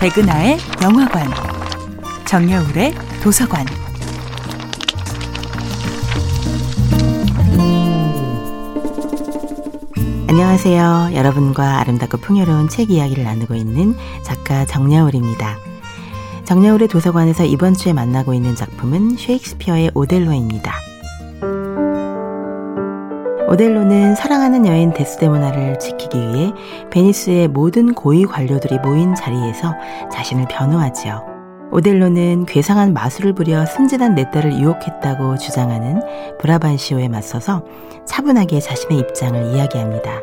백은하의 영화관, 정여울의 도서관. 안녕하세요. 여러분과 아름답고 풍요로운 책 이야기를 나누고 있는 작가 정여울입니다. 정여울의 도서관에서 이번 주에 만나고 있는 작품은 셰익스피어의 오델로입니다. 오델로는 사랑하는 여인 데스데모나를 지키기 위해 베니스의 모든 고위 관료들이 모인 자리에서 자신을 변호하지요. 오델로는 괴상한 마술을 부려 순진한 내 딸을 유혹했다고 주장하는 브라반시오에 맞서서 차분하게 자신의 입장을 이야기합니다.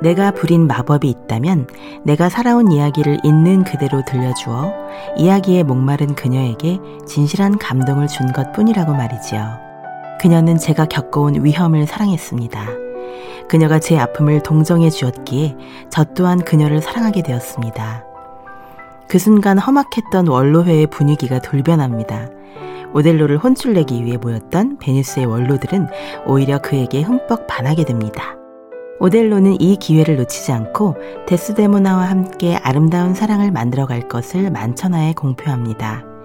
내가 부린 마법이 있다면 내가 살아온 이야기를 있는 그대로 들려주어 이야기에 목마른 그녀에게 진실한 감동을 준 것 뿐이라고 말이지요. 그녀는 제가 겪어온 위험을 사랑했습니다. 그녀가 제 아픔을 동정해 주었기에 저 또한 그녀를 사랑하게 되었습니다. 그 순간 험악했던 원로회의 분위기가 돌변합니다. 오델로를 혼쭐내기 위해 모였던 베니스의 원로들은 오히려 그에게 흠뻑 반하게 됩니다. 오델로는 이 기회를 놓치지 않고 데스데모나와 함께 아름다운 사랑을 만들어갈 것을 만천하에 공표합니다.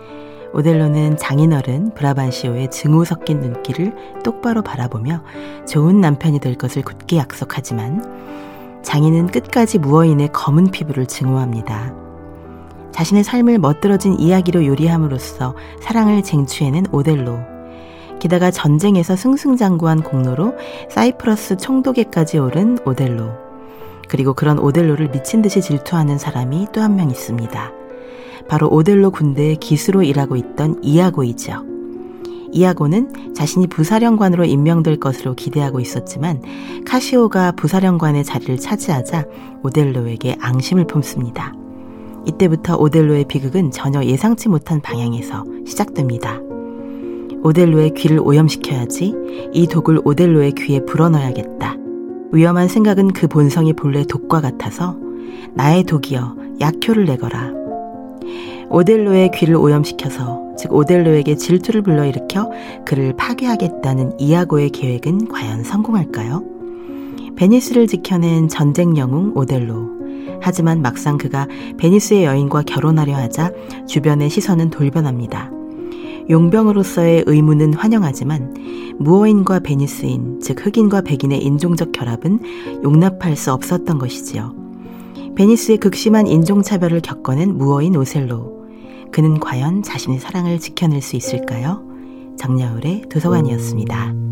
오델로는 장인어른 브라반시오의 증오 섞인 눈길을 똑바로 바라보며 좋은 남편이 될 것을 굳게 약속하지만 장인은 끝까지 무어인의 검은 피부를 증오합니다. 자신의 삶을 멋들어진 이야기로 요리함으로써 사랑을 쟁취해낸 오델로. 게다가 전쟁에서 승승장구한 공로로 사이프러스 총독에까지 오른 오델로. 그리고 그런 오델로를 미친 듯이 질투하는 사람이 또 한 명 있습니다. 바로 오델로 군대의 기수로 일하고 있던 이아고이죠. 이아고는 자신이 부사령관으로 임명될 것으로 기대하고 있었지만 카시오가 부사령관의 자리를 차지하자 오델로에게 앙심을 품습니다. 이때부터 오델로의 비극은 전혀 예상치 못한 방향에서 시작됩니다. 오델로의 귀를 오염시켜야지 이 독을 오델로의 귀에 불어넣어야겠다. 위험한 생각은 그 본성이 본래 독과 같아서 나의 독이여 약효를 내거라. 오델로의 귀를 오염시켜서 즉 오델로에게 질투를 불러일으켜 그를 파괴하겠다는 이아고의 계획은 과연 성공할까요? 베니스를 지켜낸 전쟁 영웅 오델로. 하지만 막상 그가 베니스의 여인과 결혼하려 하자 주변의 시선은 돌변합니다. 용병으로서의 의무는 환영하지만 무어인과 베니스인, 즉 흑인과 백인의 인종적 결합은 용납할 수 없었던 것이지요. 베니스의 극심한 인종차별을 겪어낸 무어인 오셀로. 그는 과연 자신의 사랑을 지켜낼 수 있을까요? 정야울의 도서관이었습니다.